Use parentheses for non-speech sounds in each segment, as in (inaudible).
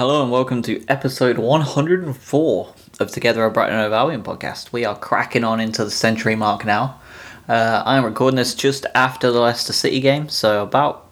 Hello and welcome to episode 104 of Together a Brighton of Albion podcast. We are cracking on into the century mark now. Uh, I am recording this just after the Leicester City game, so about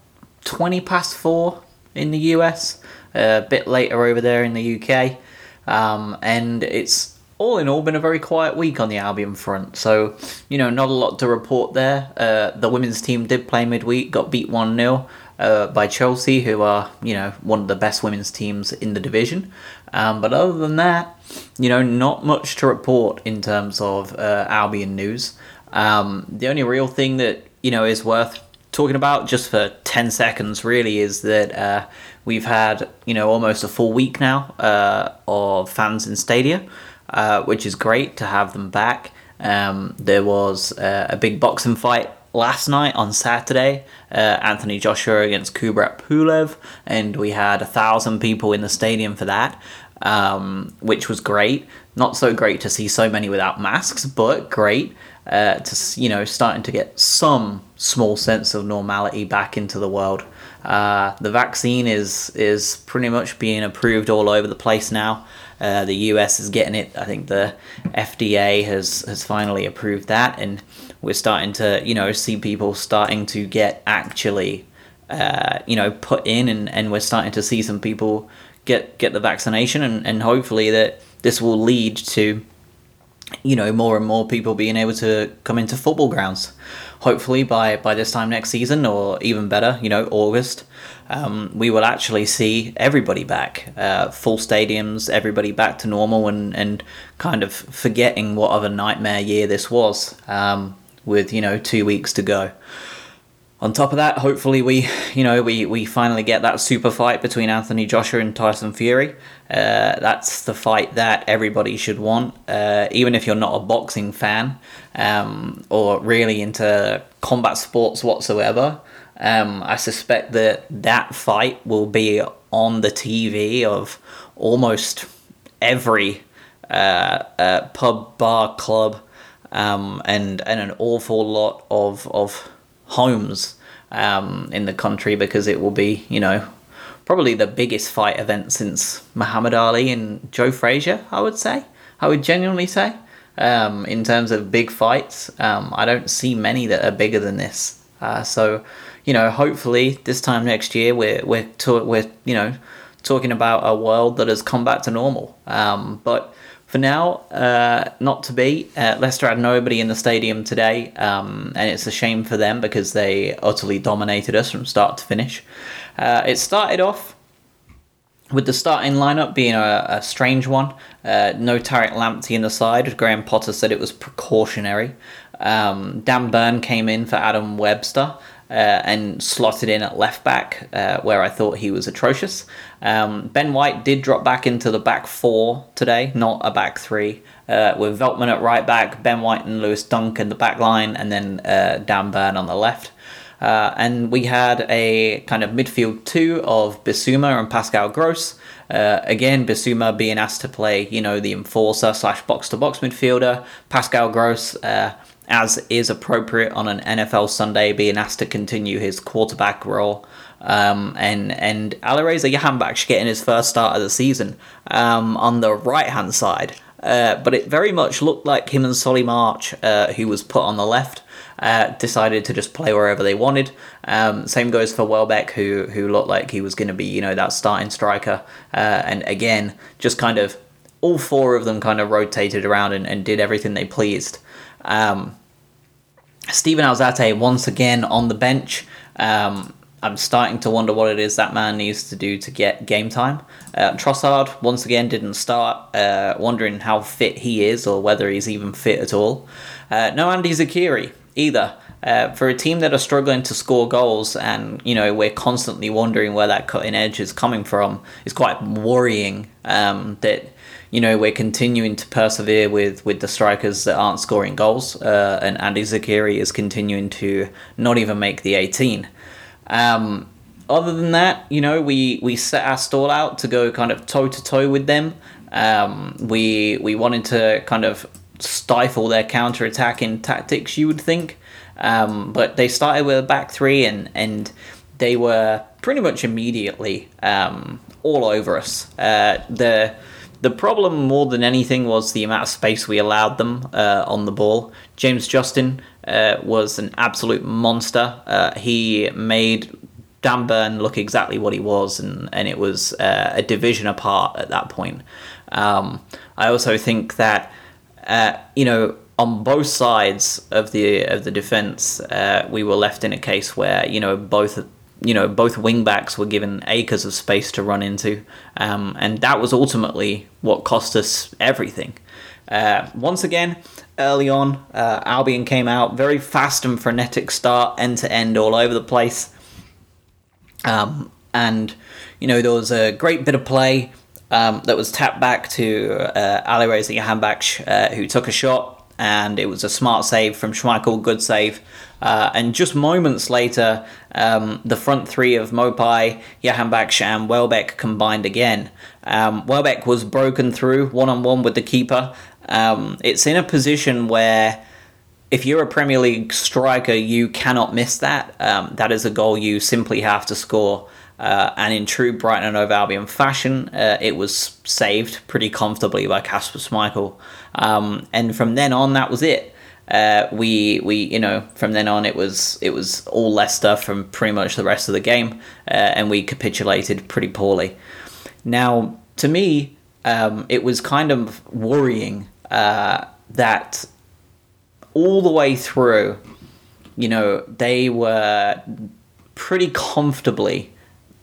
20 past 4 in the US, a bit later over there in the UK. Um, and it's all in all been a very quiet week on the Albion front. So, you know, not a lot to report there. Uh, the women's team did play midweek, got beat 1 0 uh, by Chelsea, who are you know one of the best women's teams in the division. Um, but other than that, you know, not much to report in terms of uh, Albion news. Um, the only real thing that you know is worth talking about just for 10 seconds really is that uh, we've had you know almost a full week now uh, of fans in stadia uh, which is great to have them back um, there was uh, a big boxing fight last night on Saturday, uh, Anthony Joshua against Kubrat Pulev, and we had a thousand people in the stadium for that, um, which was great. Not so great to see so many without masks, but great uh, to you know starting to get some small sense of normality back into the world. Uh, the vaccine is is pretty much being approved all over the place now. Uh, the US is getting it. I think the FDA has has finally approved that, and we're starting to you know see people starting to get actually uh, you know put in and, and we're starting to see some people get get the vaccination and, and hopefully that this will lead to you know more and more people being able to come into football grounds. Hopefully by by this time next season or even better you know august um, we will actually see everybody back uh, full stadiums everybody back to normal and and kind of forgetting what of a nightmare year this was. Um, with you know two weeks to go. On top of that, hopefully we you know we, we finally get that super fight between Anthony Joshua and Tyson Fury. Uh, that's the fight that everybody should want, uh, even if you're not a boxing fan um, or really into combat sports whatsoever. Um, I suspect that that fight will be on the TV of almost every uh, uh pub, bar, club um, and and an awful lot of of homes um, in the country because it will be you know probably the biggest fight event since Muhammad Ali and Joe Frazier. I would say I would genuinely say um, in terms of big fights. Um, I don't see many that are bigger than this. Uh, so you know hopefully this time next year we're we're to, we're you know talking about a world that has come back to normal. Um, but for now, uh, not to be. Uh, Leicester had nobody in the stadium today, um, and it's a shame for them because they utterly dominated us from start to finish. Uh, it started off with the starting lineup being a, a strange one. Uh, no Tariq Lamptey in the side. Graham Potter said it was precautionary. Um, Dan Burn came in for Adam Webster uh, and slotted in at left back, uh, where I thought he was atrocious. Um, ben White did drop back into the back four today, not a back three, uh, with Veltman at right back, Ben White and Lewis Dunk in the back line, and then uh, Dan Burn on the left. Uh, and we had a kind of midfield two of Bissouma and Pascal Gross. Uh, again, Bissouma being asked to play, you know, the enforcer slash box to box midfielder. Pascal Gross uh, as is appropriate on an NFL Sunday, being asked to continue his quarterback role. Um, and and Alireza Jahanbakhsh getting his first start of the season um, on the right hand side. Uh, but it very much looked like him and Solly March, uh, who was put on the left, uh, decided to just play wherever they wanted. Um, same goes for Welbeck, who who looked like he was going to be you know that starting striker. Uh, and again, just kind of all four of them kind of rotated around and, and did everything they pleased. Um, Steven Alzate once again on the bench. Um, I'm starting to wonder what it is that man needs to do to get game time. Uh, Trossard once again didn't start, uh, wondering how fit he is or whether he's even fit at all. Uh, no Andi Zeqiri either. Uh, for a team that are struggling to score goals and you know we're constantly wondering where that cutting edge is coming from, it's quite worrying um, that you know we're continuing to persevere with with the strikers that aren't scoring goals, uh, and Andi Zeqiri is continuing to not even make the eighteen. Um, other than that, you know, we we set our stall out to go kind of toe to toe with them. Um, we we wanted to kind of stifle their counter attacking tactics. You would think, um, but they started with a back three, and and they were pretty much immediately um, all over us. Uh, the the problem more than anything was the amount of space we allowed them uh, on the ball. James Justin uh, was an absolute monster. Uh, he made Dan Burn look exactly what he was, and, and it was uh, a division apart at that point. Um, I also think that, uh, you know, on both sides of the of the defense, uh, we were left in a case where you know both you know both wingbacks were given acres of space to run into, um, and that was ultimately what cost us everything. Uh, once again, early on, uh, Albion came out very fast and frenetic start, end to end, all over the place, um, and you know there was a great bit of play um, that was tapped back to uh, Alireza Jahanbakhsh, uh, who took a shot and it was a smart save from Schmeichel, good save. Uh, and just moments later, um, the front three of Maupay, Jahanbakhsh, and Welbeck combined again. Um, Welbeck was broken through one on one with the keeper. Um, it's in a position where if you're a Premier League striker, you cannot miss that. Um, that is a goal you simply have to score. Uh, and in true Brighton and Hove Albion fashion, uh, it was saved pretty comfortably by Kasper Schmeichel. Um, and from then on, that was it. Uh, we we you know from then on it was it was all Leicester from pretty much the rest of the game, uh, and we capitulated pretty poorly. Now, to me, um, it was kind of worrying uh, that all the way through, you know, they were pretty comfortably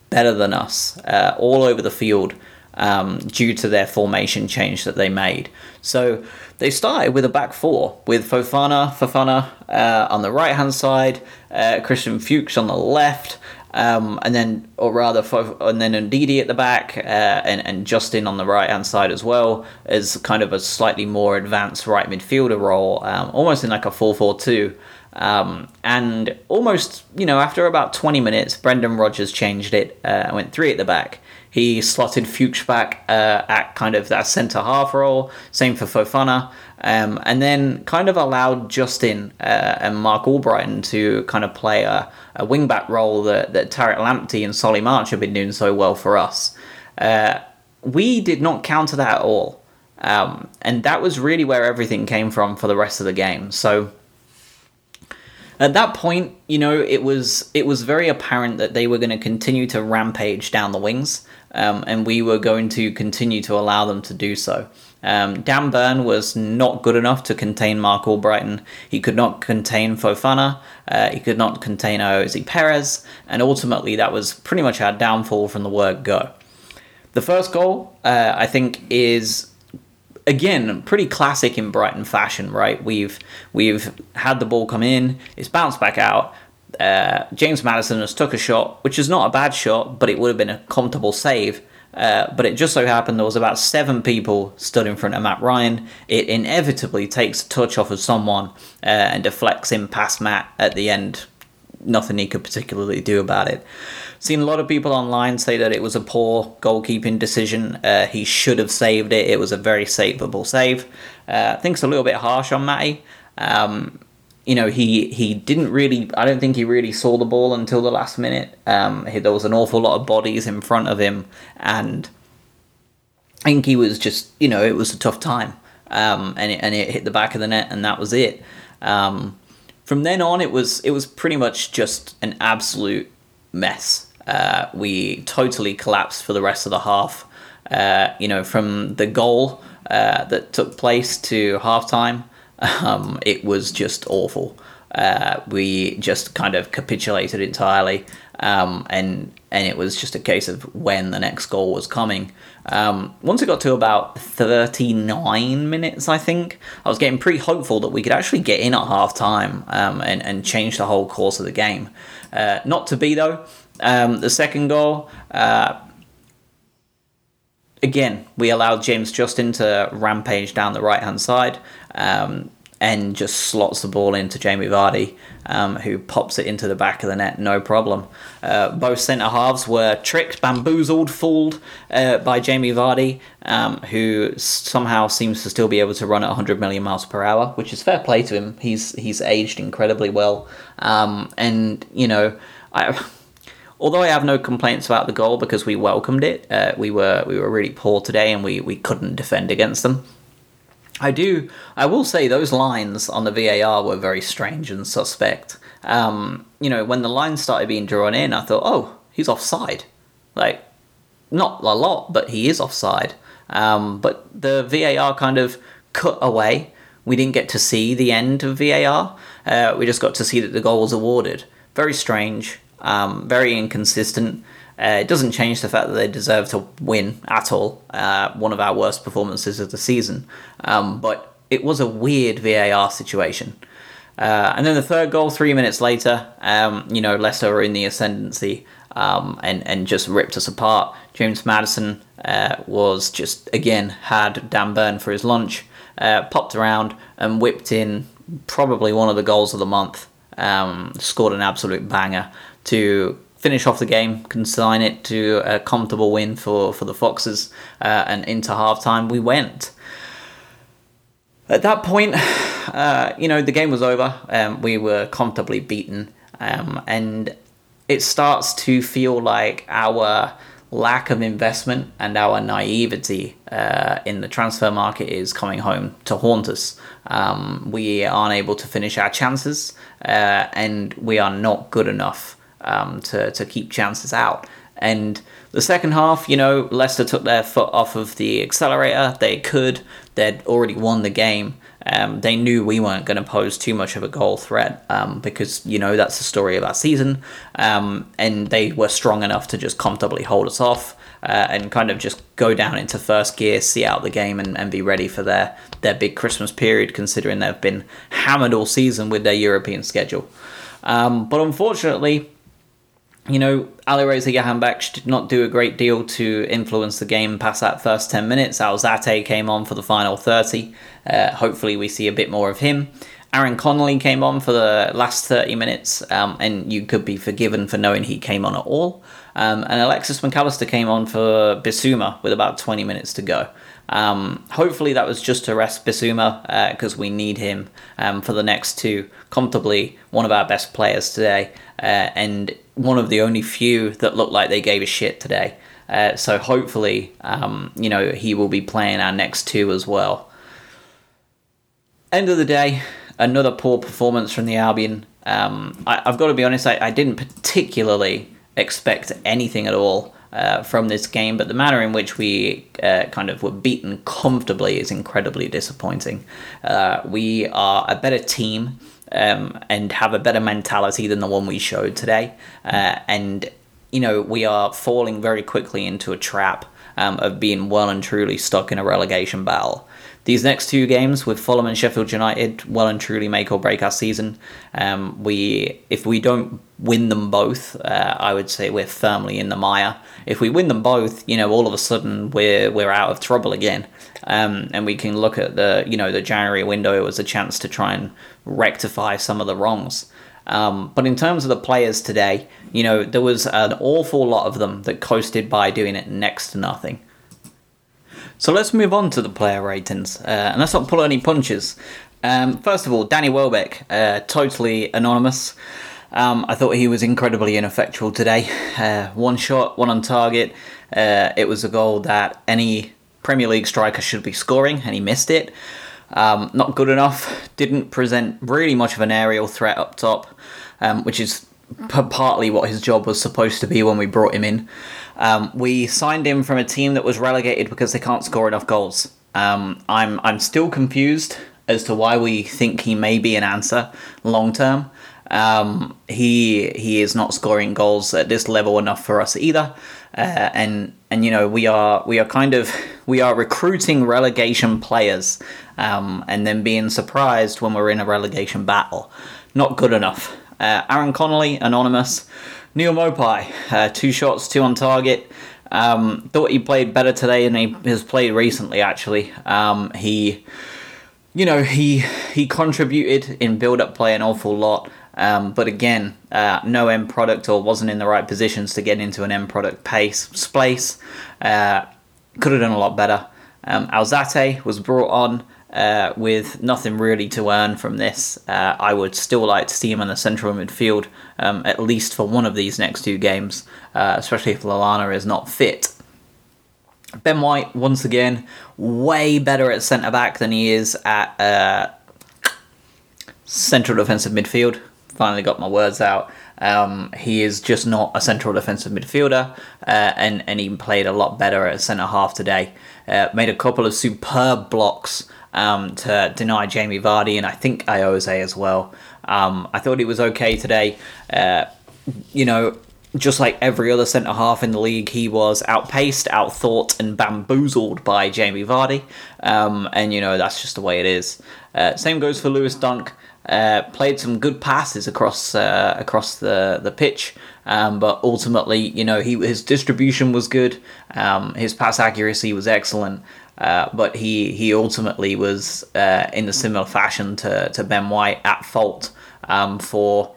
better than us uh, all over the field um, due to their formation change that they made. So they started with a back four with Fofana, Fofana uh, on the right hand side, uh, Christian Fuchs on the left, um, and then, or rather, and then Ndidi at the back, uh, and, and Justin on the right hand side as well, as kind of a slightly more advanced right midfielder role, um, almost in like a 4 4 2. Um, and almost, you know, after about 20 minutes, Brendan Rodgers changed it uh, went three at the back. He slotted Fuchs back uh, at kind of that centre half role. Same for Fofana. Um, and then kind of allowed Justin uh, and Marc Albrighton to kind of play a, a wingback role that, that Tariq Lamptey and Solly March have been doing so well for us. Uh, we did not counter that at all. Um, and that was really where everything came from for the rest of the game. So at that point, you know, it was it was very apparent that they were going to continue to rampage down the wings, um, and we were going to continue to allow them to do so. Um, Dan Burn was not good enough to contain Marc Albrighton. He could not contain Fofana. Uh, he could not contain Ayoze Perez, and ultimately that was pretty much our downfall from the word go. The first goal, uh, I think, is again, pretty classic in Brighton fashion, right? We've we've had the ball come in, it's bounced back out. Uh, James Maddison has took a shot, which is not a bad shot, but it would have been a comfortable save. Uh, but it just so happened there was about seven people stood in front of Matt Ryan. It inevitably takes a touch off of someone uh, and deflects him past Matt at the end. Nothing he could particularly do about it. Seen a lot of people online say that it was a poor goalkeeping decision. Uh, he should have saved it. It was a very savable save. Uh, I think it's a little bit harsh on Matty. Um, you know, he he didn't really. I don't think he really saw the ball until the last minute. Um, he, there was an awful lot of bodies in front of him, and I think he was just. You know, it was a tough time, um, and it, and it hit the back of the net, and that was it. Um, from then on, it was it was pretty much just an absolute mess. Uh, we totally collapsed for the rest of the half. Uh, you know, from the goal uh, that took place to halftime, um, it was just awful. Uh, we just kind of capitulated entirely, um, and and it was just a case of when the next goal was coming. Um, once it got to about 39 minutes, I think, I was getting pretty hopeful that we could actually get in at half time um, and, and change the whole course of the game. Uh, not to be, though. Um, the second goal, uh, again, we allowed James Justin to rampage down the right hand side. Um, and just slots the ball into Jamie Vardy, um, who pops it into the back of the net, no problem. Uh, both centre halves were tricked, bamboozled, fooled uh, by Jamie Vardy, um, who somehow seems to still be able to run at 100 million miles per hour, which is fair play to him. He's he's aged incredibly well, um, and you know, I although I have no complaints about the goal because we welcomed it, uh, we were we were really poor today and we, we couldn't defend against them. I do. I will say those lines on the VAR were very strange and suspect. Um, you know, when the lines started being drawn in, I thought, oh, he's offside. Like, not a lot, but he is offside. Um, but the VAR kind of cut away. We didn't get to see the end of VAR. Uh, we just got to see that the goal was awarded. Very strange. Um, very inconsistent. Uh, it doesn't change the fact that they deserve to win at all. Uh, one of our worst performances of the season. Um, but it was a weird VAR situation. Uh, and then the third goal, three minutes later, um, you know, Leicester were in the ascendancy um, and, and just ripped us apart. James Maddison uh, was just, again, had Dan Burn for his lunch, uh, popped around and whipped in probably one of the goals of the month. Um, scored an absolute banger to finish off the game, consign it to a comfortable win for, for the Foxes, uh, and into halftime we went. At that point, (sighs) uh, you know, the game was over. Um, we were comfortably beaten, um, and it starts to feel like our lack of investment and our naivety uh, in the transfer market is coming home to haunt us. Um, we aren't able to finish our chances, uh, and we are not good enough um, to to keep chances out. And the second half, you know, Leicester took their foot off of the accelerator. They could. They'd already won the game. Um, they knew we weren't going to pose too much of a goal threat um, because you know that's the story of our season, um, and they were strong enough to just comfortably hold us off uh, and kind of just go down into first gear, see out the game, and, and be ready for their their big Christmas period. Considering they've been hammered all season with their European schedule, um, but unfortunately you know, Alireza Jahanbakhsh did not do a great deal to influence the game past that first 10 minutes. Alzate came on for the final 30. Uh, hopefully, we see a bit more of him. Aaron Connolly came on for the last 30 minutes, um, and you could be forgiven for knowing he came on at all. Um, and Alexis Mac Allister came on for Bissouma with about 20 minutes to go. Um, hopefully, that was just to rest Bissouma because uh, we need him um, for the next two. Comfortably, one of our best players today, uh, and one of the only few that looked like they gave a shit today. Uh, so hopefully, um, you know, he will be playing our next two as well. End of the day, another poor performance from the Albion. Um, I, have got to be honest, I, I, didn't particularly expect anything at all uh, from this game, but the manner in which we uh, kind of were beaten comfortably is incredibly disappointing. Uh, we are a better team um, and have a better mentality than the one we showed today. Uh, and, you know, we are falling very quickly into a trap um, of being well and truly stuck in a relegation battle. These next two games with Fulham and Sheffield United well and truly make or break our season. Um, we, if we don't win them both, uh, I would say we're firmly in the mire. If we win them both, you know, all of a sudden we're we're out of trouble again, um, and we can look at the you know the January window as a chance to try and rectify some of the wrongs. Um, but in terms of the players today, you know, there was an awful lot of them that coasted by doing it next to nothing. So let's move on to the player ratings, uh, and let's not pull any punches. Um, first of all, Danny Welbeck, uh, totally anonymous. Um, I thought he was incredibly ineffectual today. Uh, one shot, one on target. Uh, it was a goal that any Premier League striker should be scoring, and he missed it. Um, not good enough. Didn't present really much of an aerial threat up top, um, which is p- partly what his job was supposed to be when we brought him in. Um, we signed him from a team that was relegated because they can't score enough goals. Um, I'm I'm still confused as to why we think he may be an answer long term. Um, he he is not scoring goals at this level enough for us either, uh, and and you know we are we are kind of we are recruiting relegation players, um, and then being surprised when we're in a relegation battle. Not good enough. Uh, Aaron Connolly, anonymous. Neal Maupay, uh, two shots, two on target. Um, thought he played better today than he has played recently. Actually, um, he, you know, he he contributed in build-up play an awful lot. Um, but again, uh, no end product or wasn't in the right positions to get into an end product pace space. Uh, could have done a lot better. Um, Alzate was brought on uh, with nothing really to earn from this. Uh, I would still like to see him in the central midfield, um, at least for one of these next two games, uh, especially if Lallana is not fit. Ben White, once again, way better at centre back than he is at uh, central defensive midfield. Finally got my words out. Um, he is just not a central defensive midfielder, uh, and and he played a lot better at centre half today. Uh, made a couple of superb blocks um, to deny Jamie Vardy and I think Ayoze as well. Um, I thought he was okay today. Uh, you know, just like every other centre half in the league, he was outpaced, outthought, and bamboozled by Jamie Vardy. Um, and you know that's just the way it is. Uh, same goes for Lewis Dunk. Uh, played some good passes across uh, across the the pitch, um, but ultimately, you know, he his distribution was good. Um, his pass accuracy was excellent. Uh, but he he ultimately was uh, in a similar fashion to, to Ben White at fault um, for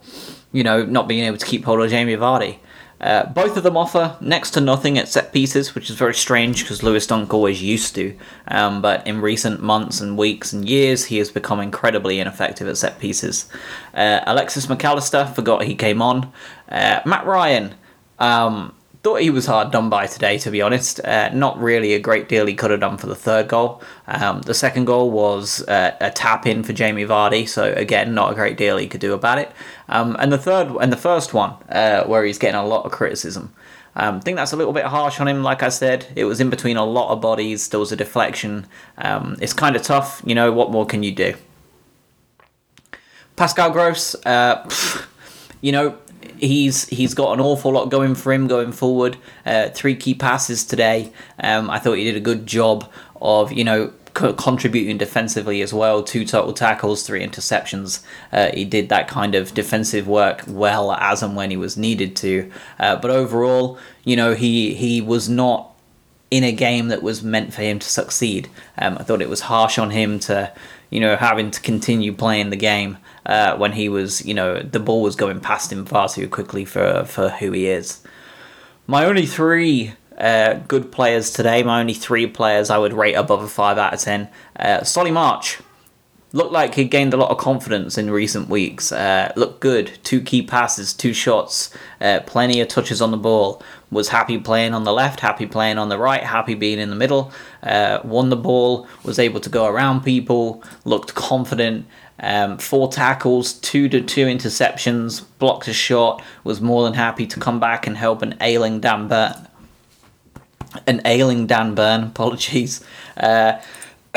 you know not being able to keep hold of Jamie Vardy. Uh, both of them offer next to nothing at set pieces, which is very strange because Lewis Dunk always used to. Um, but in recent months and weeks and years, he has become incredibly ineffective at set pieces. Uh, Alexis Mac Allister forgot he came on. Uh, Matt Ryan. Um, thought he was hard done by today, to be honest. Uh, not really a great deal he could have done for the third goal. Um, the second goal was uh, a tap in for Jamie Vardy, so again, not a great deal he could do about it. Um, and the third and the first one, uh, where he's getting a lot of criticism. Um, I think that's a little bit harsh on him. Like I said, it was in between a lot of bodies. There was a deflection. Um, it's kind of tough. You know, what more can you do? Pascal Gross, uh, pff, you know, he's he's got an awful lot going for him going forward. Uh, three key passes today. Um, I thought he did a good job of you know contributing defensively as well. Two total tackles, three interceptions. Uh, he did that kind of defensive work well as and when he was needed to. Uh, but overall, you know, he he was not in a game that was meant for him to succeed. Um, I thought it was harsh on him to, you know, having to continue playing the game uh, when he was, you know, the ball was going past him far too quickly for for who he is. My only three uh, good players today, my only three players I would rate above a five out of ten. Uh, Solly March looked like he gained a lot of confidence in recent weeks. Uh, looked good, two key passes, two shots, uh, plenty of touches on the ball. Was happy playing on the left, happy playing on the right, happy being in the middle. Uh, won the ball, was able to go around people, looked confident. Um, four tackles, two to two interceptions, blocked a shot. Was more than happy to come back and help an ailing Dan Burn. An ailing Dan Burn, (laughs) apologies. Uh,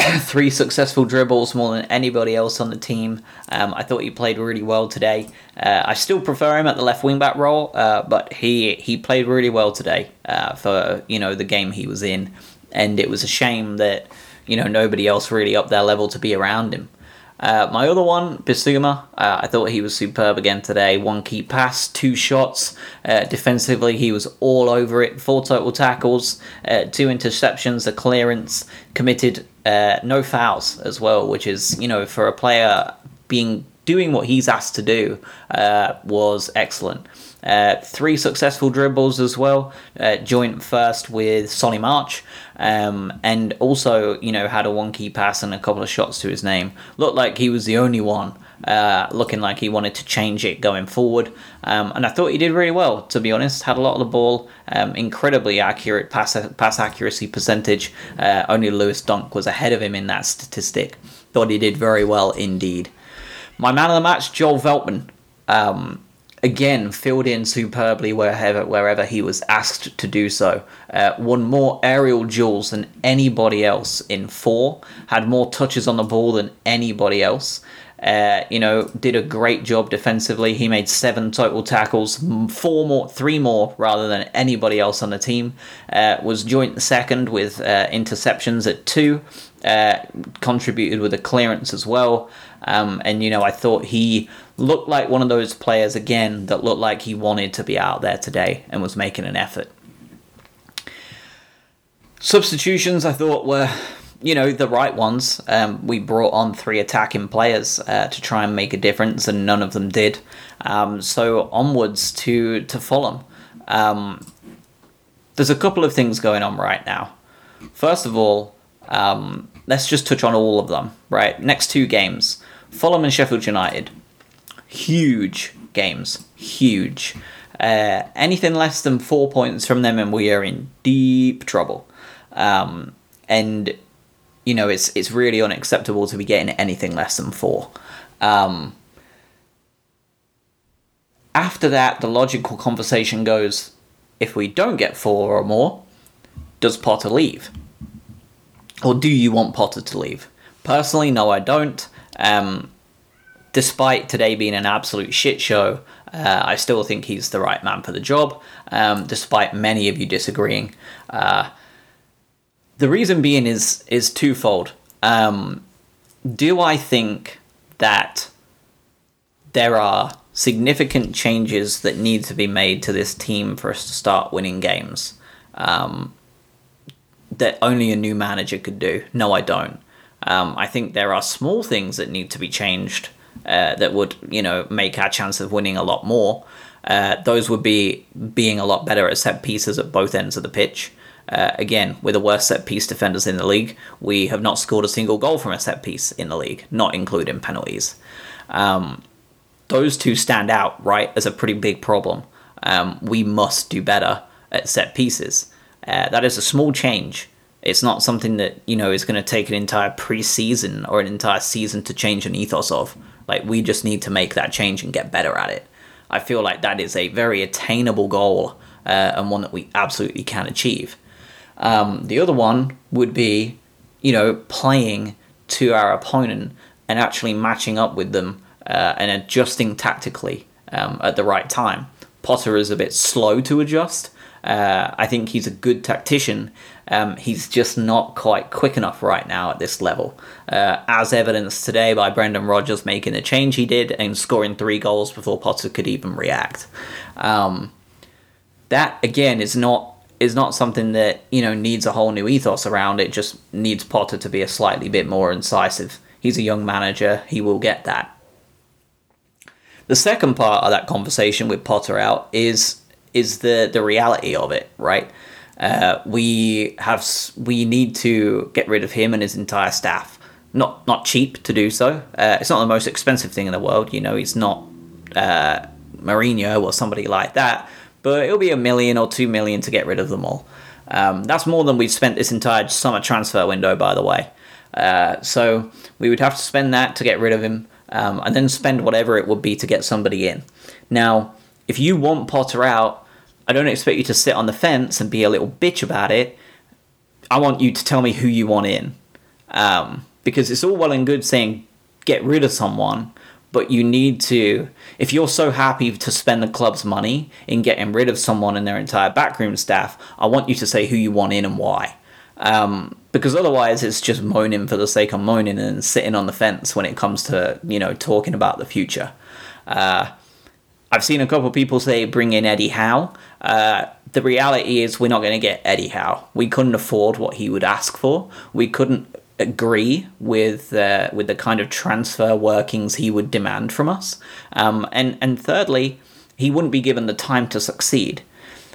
(coughs) three successful dribbles more than anybody else on the team. Um, I thought he played really well today. Uh, I still prefer him at the left wing back role, uh, but he he played really well today uh, for you know the game he was in, and it was a shame that you know nobody else really up their level to be around him. Uh, my other one, Bissouma, uh, I thought he was superb again today. One key pass, two shots. Uh, defensively, he was all over it. Four total tackles, uh, two interceptions, a clearance, committed uh, no fouls as well, which is, you know, for a player being doing what he's asked to do, uh, was excellent. Three successful dribbles as well, joint first with Solly March, um, and also you know had a one key pass and a couple of shots to his name. Looked like he was the only one, uh, looking like he wanted to change it going forward, um, and I thought he did really well. To be honest, had a lot of the ball, um, incredibly accurate pass pass accuracy percentage. Uh, only Lewis Dunk was ahead of him in that statistic. Thought he did very well indeed. My man of the match, Joel Veltman. Um, again filled in superbly wherever wherever he was asked to do so. Uh, won more aerial duels than anybody else in four. Had more touches on the ball than anybody else. Uh, you know, did a great job defensively. He made seven total tackles, four more, three more rather than anybody else on the team. Uh, was joint second with uh, interceptions at two. Uh, contributed with a clearance as well. Um, and you know, I thought he looked like one of those players again that looked like he wanted to be out there today and was making an effort. Substitutions, I thought, were you know the right ones. Um, we brought on three attacking players uh, to try and make a difference, and none of them did. Um, so onwards to to Fulham. Um, there's a couple of things going on right now. First of all, um, let's just touch on all of them. Right, next two games, Fulham and Sheffield United, huge games, huge. Uh, anything less than four points from them, and we are in deep trouble. Um, and you know, it's it's really unacceptable to be getting anything less than four. Um, after that, the logical conversation goes: if we don't get four or more, does Potter leave, or do you want Potter to leave? Personally, no, I don't. Um, despite today being an absolute shit show, uh, I still think he's the right man for the job, um, despite many of you disagreeing. Uh, the reason being is is twofold. Um, do I think that there are significant changes that need to be made to this team for us to start winning games um, that only a new manager could do? No, I don't. Um, I think there are small things that need to be changed uh, that would, you know, make our chance of winning a lot more. Uh, those would be being a lot better at set pieces at both ends of the pitch. Uh, again, we're the worst set piece defenders in the league. We have not scored a single goal from a set piece in the league, not including penalties. Um, those two stand out, right, as a pretty big problem. Um, we must do better at set pieces. Uh, that is a small change. It's not something that you know is going to take an entire preseason or an entire season to change an ethos of. Like we just need to make that change and get better at it. I feel like that is a very attainable goal uh, and one that we absolutely can achieve. Um, the other one would be, you know, playing to our opponent and actually matching up with them uh, and adjusting tactically um, at the right time. Potter is a bit slow to adjust. Uh, I think he's a good tactician. Um, he's just not quite quick enough right now at this level, uh, as evidenced today by Brendan Rodgers making the change he did and scoring three goals before Potter could even react. Um, that again is not is not something that you know needs a whole new ethos around it. Just needs Potter to be a slightly bit more incisive. He's a young manager; he will get that. The second part of that conversation with Potter out is is the the reality of it, right? Uh, we have we need to get rid of him and his entire staff. Not not cheap to do so. Uh, it's not the most expensive thing in the world. You know, he's not uh, Mourinho or somebody like that but it'll be a million or two million to get rid of them all. Um, that's more than we've spent this entire summer transfer window, by the way. Uh, so we would have to spend that to get rid of him, um, and then spend whatever it would be to get somebody in. Now, if you want Potter out, I don't expect you to sit on the fence and be a little bitch about it. I want you to tell me who you want in. Um, because it's all well and good saying get rid of someone, but you need to if you're so happy to spend the club's money in getting rid of someone and their entire backroom staff i want you to say who you want in and why um, because otherwise it's just moaning for the sake of moaning and sitting on the fence when it comes to you know talking about the future uh, i've seen a couple of people say bring in eddie howe uh, the reality is we're not going to get eddie howe we couldn't afford what he would ask for we couldn't agree with uh, with the kind of transfer workings he would demand from us. Um, and and thirdly, he wouldn't be given the time to succeed.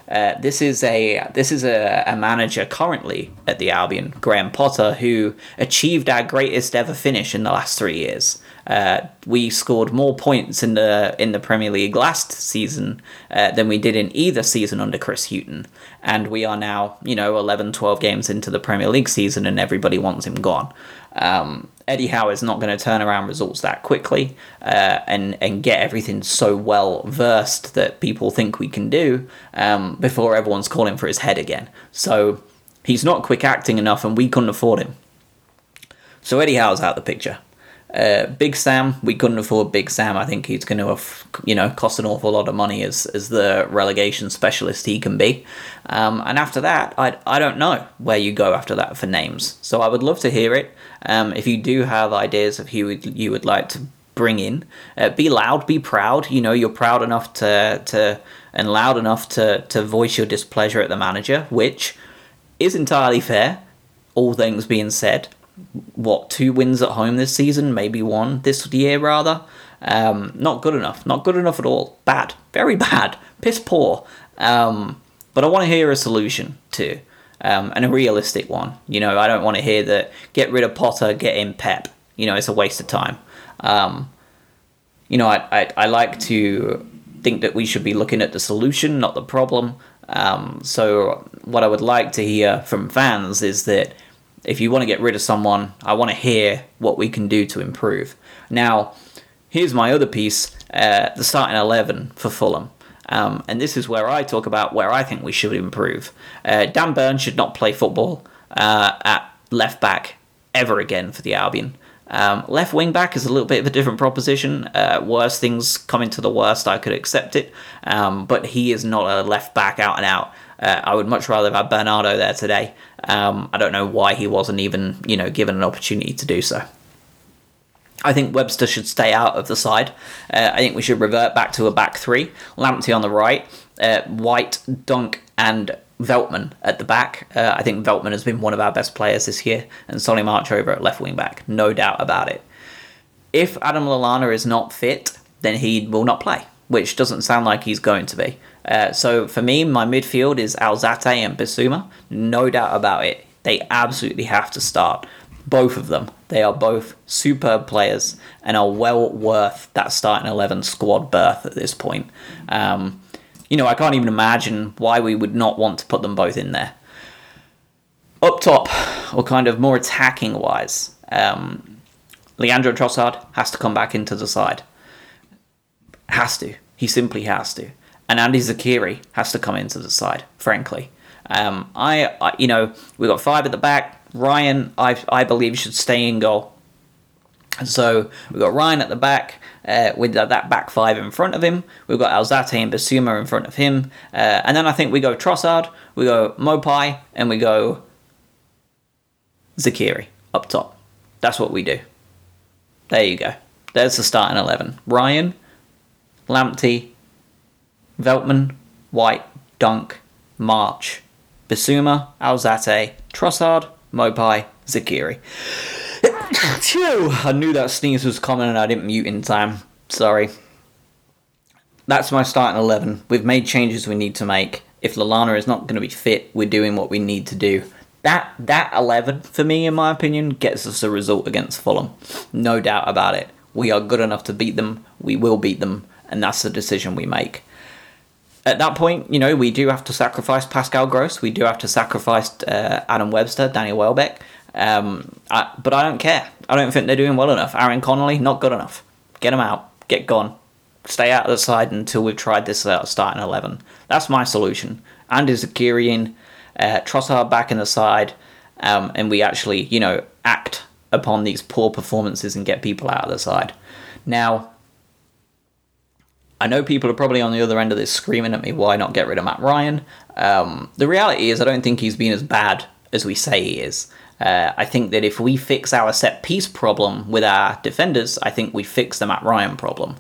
Uh, this is a this is a, a manager currently at the Albion, Graham Potter, who achieved our greatest ever finish in the last three years. Uh, we scored more points in the in the Premier League last season uh, than we did in either season under Chris Hughton, and we are now you know 11, 12 games into the Premier League season, and everybody wants him gone. Um, Eddie Howe is not going to turn around results that quickly uh, and and get everything so well versed that people think we can do um, before everyone's calling for his head again. So he's not quick acting enough, and we couldn't afford him. So Eddie Howe's out of the picture. Uh, Big Sam, we couldn't afford Big Sam. I think he's going to you know, cost an awful lot of money as, as the relegation specialist he can be. Um, and after that, I, I don't know where you go after that for names. So I would love to hear it. Um, if you do have ideas of who you would like to bring in, uh, be loud, be proud. You know, you're proud enough to, to and loud enough to, to voice your displeasure at the manager, which is entirely fair, all things being said what two wins at home this season, maybe one this year rather. Um, not good enough. Not good enough at all. Bad. Very (laughs) bad. Piss poor. Um, but I want to hear a solution too. um, and a realistic one. You know, I don't want to hear that get rid of Potter, get in Pep. You know, it's a waste of time. Um, you know, I, I, I like to think that we should be looking at the solution, not the problem. Um, so, what I would like to hear from fans is that if you want to get rid of someone, I want to hear what we can do to improve. Now, here's my other piece uh, the starting 11 for Fulham. Um, and this is where I talk about where I think we should improve. Uh, Dan Burn should not play football uh, at left back ever again for the Albion. Um, left wing back is a little bit of a different proposition. Uh, worst things coming to the worst, I could accept it. Um, but he is not a left back out and out. Uh, I would much rather have had Bernardo there today. Um, I don't know why he wasn't even, you know, given an opportunity to do so. I think Webster should stay out of the side. Uh, I think we should revert back to a back three. Lamptey on the right, uh, White, Dunk, and Veltman at the back. Uh, I think Veltman has been one of our best players this year, and Solly March over at left wing back, no doubt about it. If Adam Lallana is not fit, then he will not play, which doesn't sound like he's going to be. Uh, so for me, my midfield is Alzate and Bissouma, no doubt about it. They absolutely have to start. Both of them. They are both superb players and are well worth that starting 11 squad berth at this point. Um, you know, I can't even imagine why we would not want to put them both in there. Up top, or kind of more attacking wise, um, Leandro Trossard has to come back into the side. Has to. He simply has to. And Andi Zeqiri has to come into the side, frankly. Um, I, I, you know, we've got five at the back. Ryan, I, I believe, should stay in goal. So we've got Ryan at the back uh, with that, back five in front of him. We've got Alzate and Bissouma in front of him. Uh, and then I think we go Trossard, we go Maupay, and we go Zeqiri up top. That's what we do. There you go. There's the starting 11. Ryan, Lamptey, Veltman, White, Dunk, March, Bissouma, Alzate, Trossard, Maupay, Zeqiri. (coughs) I knew that sneeze was coming and I didn't mute in time. Sorry. That's my starting 11. We've made changes we need to make. If Lallana is not going to be fit, we're doing what we need to do. That that 11, for me, in my opinion, gets us a result against Fulham. No doubt about it. We are good enough to beat them. We will beat them. And that's the decision we make at that point, you know, we do have to sacrifice Pascal Gross. We do have to sacrifice uh, Adam Webster, Daniel Welbeck. Um, I, but I don't care. I don't think they're doing well enough. Aaron Connolly, not good enough. Get him out. Get gone. Stay out of the side until we've tried this uh, starting 11. That's my solution. Andy Zakirian, uh, Trossard back in the side, um, and we actually, you know, act upon these poor performances and get people out of the side. Now, I know people are probably on the other end of this screaming at me, why not get rid of Matt Ryan? Um, the reality is, I don't think he's been as bad as we say he is. Uh, I think that if we fix our set piece problem with our defenders, I think we fix the Matt Ryan problem.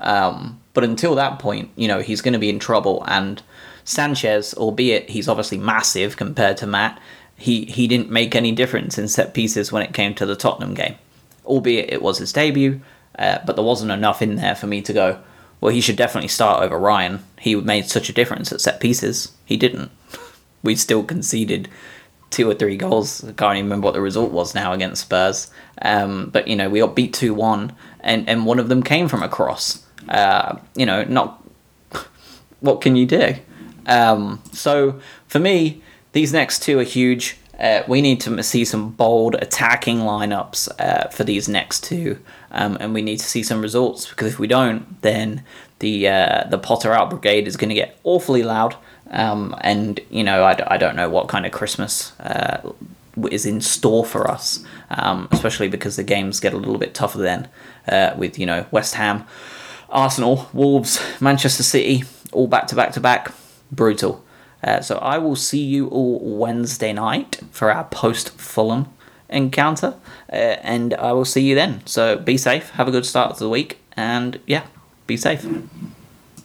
Um, but until that point, you know, he's going to be in trouble. And Sanchez, albeit he's obviously massive compared to Matt, he, he didn't make any difference in set pieces when it came to the Tottenham game. Albeit it was his debut, uh, but there wasn't enough in there for me to go, well, he should definitely start over Ryan. He made such a difference at set pieces. He didn't. (laughs) We still conceded two or three goals. I can't even remember what the result was now against Spurs. Um, but you know, we got beat two one, and and one of them came from a cross. Uh, you know, not (laughs) what can you do? Um, so for me, these next two are huge. Uh, we need to see some bold attacking lineups uh, for these next two, um, and we need to see some results because if we don't, then the uh, the Potter out brigade is going to get awfully loud. Um, and you know, I, I don't know what kind of Christmas uh, is in store for us, um, especially because the games get a little bit tougher then uh, with you know West Ham, Arsenal, Wolves, Manchester City, all back to back to back, brutal. Uh, so I will see you all Wednesday night for our post Fulham encounter, uh, and I will see you then. So be safe, have a good start to the week, and yeah, be safe.